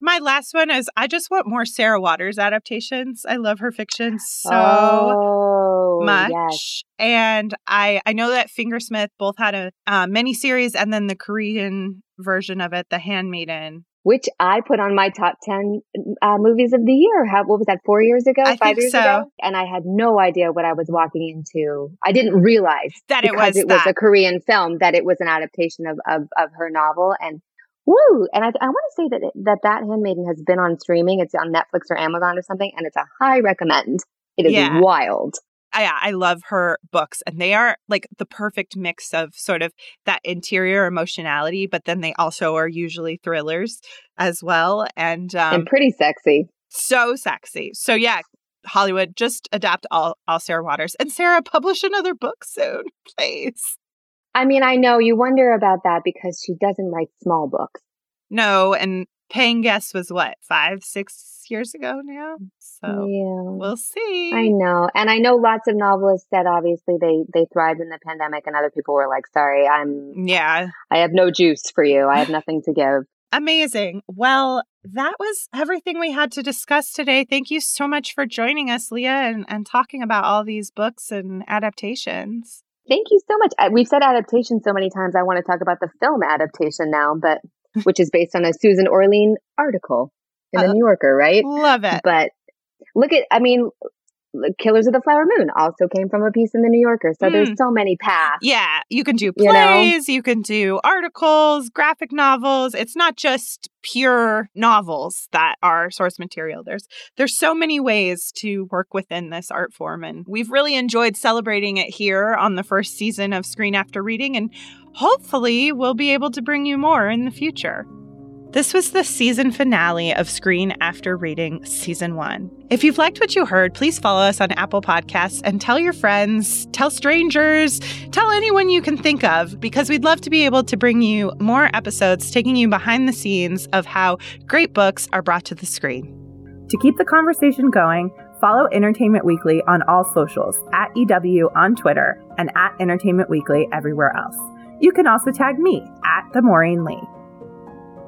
my last one is I just want more Sarah Waters adaptations. I love her fiction so oh, much. yes. And I I know that Fingersmith both had a uh, mini series and then the Korean version of it, The Handmaiden. Which I put on my top 10 uh, movies of the year. How, what was that, four years ago? I five think years so. ago? And I had no idea what I was walking into. I didn't realize That it was it was that. a Korean film that it was an adaptation of, of, of her novel. And woo! And I, I want to say that, that that Handmaiden has been on streaming. It's on Netflix or Amazon or something. And it's a high recommend. It is Yeah. wild. I, I love her books, and they are like the perfect mix of sort of that interior emotionality, but then they also are usually thrillers as well, and um, and pretty sexy. so sexy. So yeah, Hollywood just adapt all all Sarah Waters and Sarah publish another book soon, [laughs] please. I mean, I know you wonder about that because she doesn't write small books. No, and paying guest was what, five, six years ago now? So yeah. we'll see. I know. And I know lots of novelists said obviously they they thrived in the pandemic and other people were like, "Sorry, I'm Yeah. I have no juice for you. I have nothing to give." Amazing. Well, that was everything we had to discuss today. Thank you so much for joining us, Leah, and, and talking about all these books and adaptations. Thank you so much. We've said adaptation so many times. I want to talk about the film adaptation now, but [laughs] which is based on a Susan Orlean article in the Uh, New Yorker, right? Love it. But look at, I mean, Killers of the Flower Moon also came from a piece in the New Yorker. So there's hmm. so many paths. Yeah, you can do You know? plays, you can do articles, graphic novels. It's not just pure novels that are source material. There's there's so many ways to work within this art form and we've really enjoyed celebrating it here on the first season of Screen After Reading and hopefully we'll be able to bring you more in the future. This was the season finale of Screen After Reading Season 1. If you've liked what you heard, please follow us on Apple Podcasts and tell your friends, tell strangers, tell anyone you can think of, because we'd love to be able to bring you more episodes taking you behind the scenes of how great books are brought to the screen. To keep the conversation going, follow Entertainment Weekly on all socials at EW on Twitter and at Entertainment Weekly everywhere else. You can also tag me at the Maureen Lee.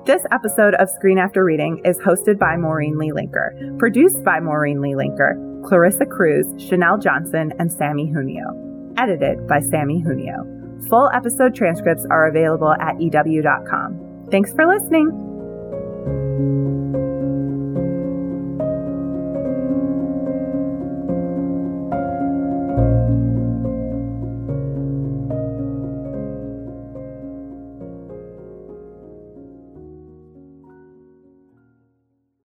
This episode of Screen After Reading is hosted by Maureen Lee Lenker, produced by Maureen Lee Lenker, Clarissa Cruz, Chanel Johnson, and Sammy Junio. Edited by Sammy Junio. Full episode transcripts are available at EW.com. Thanks for listening.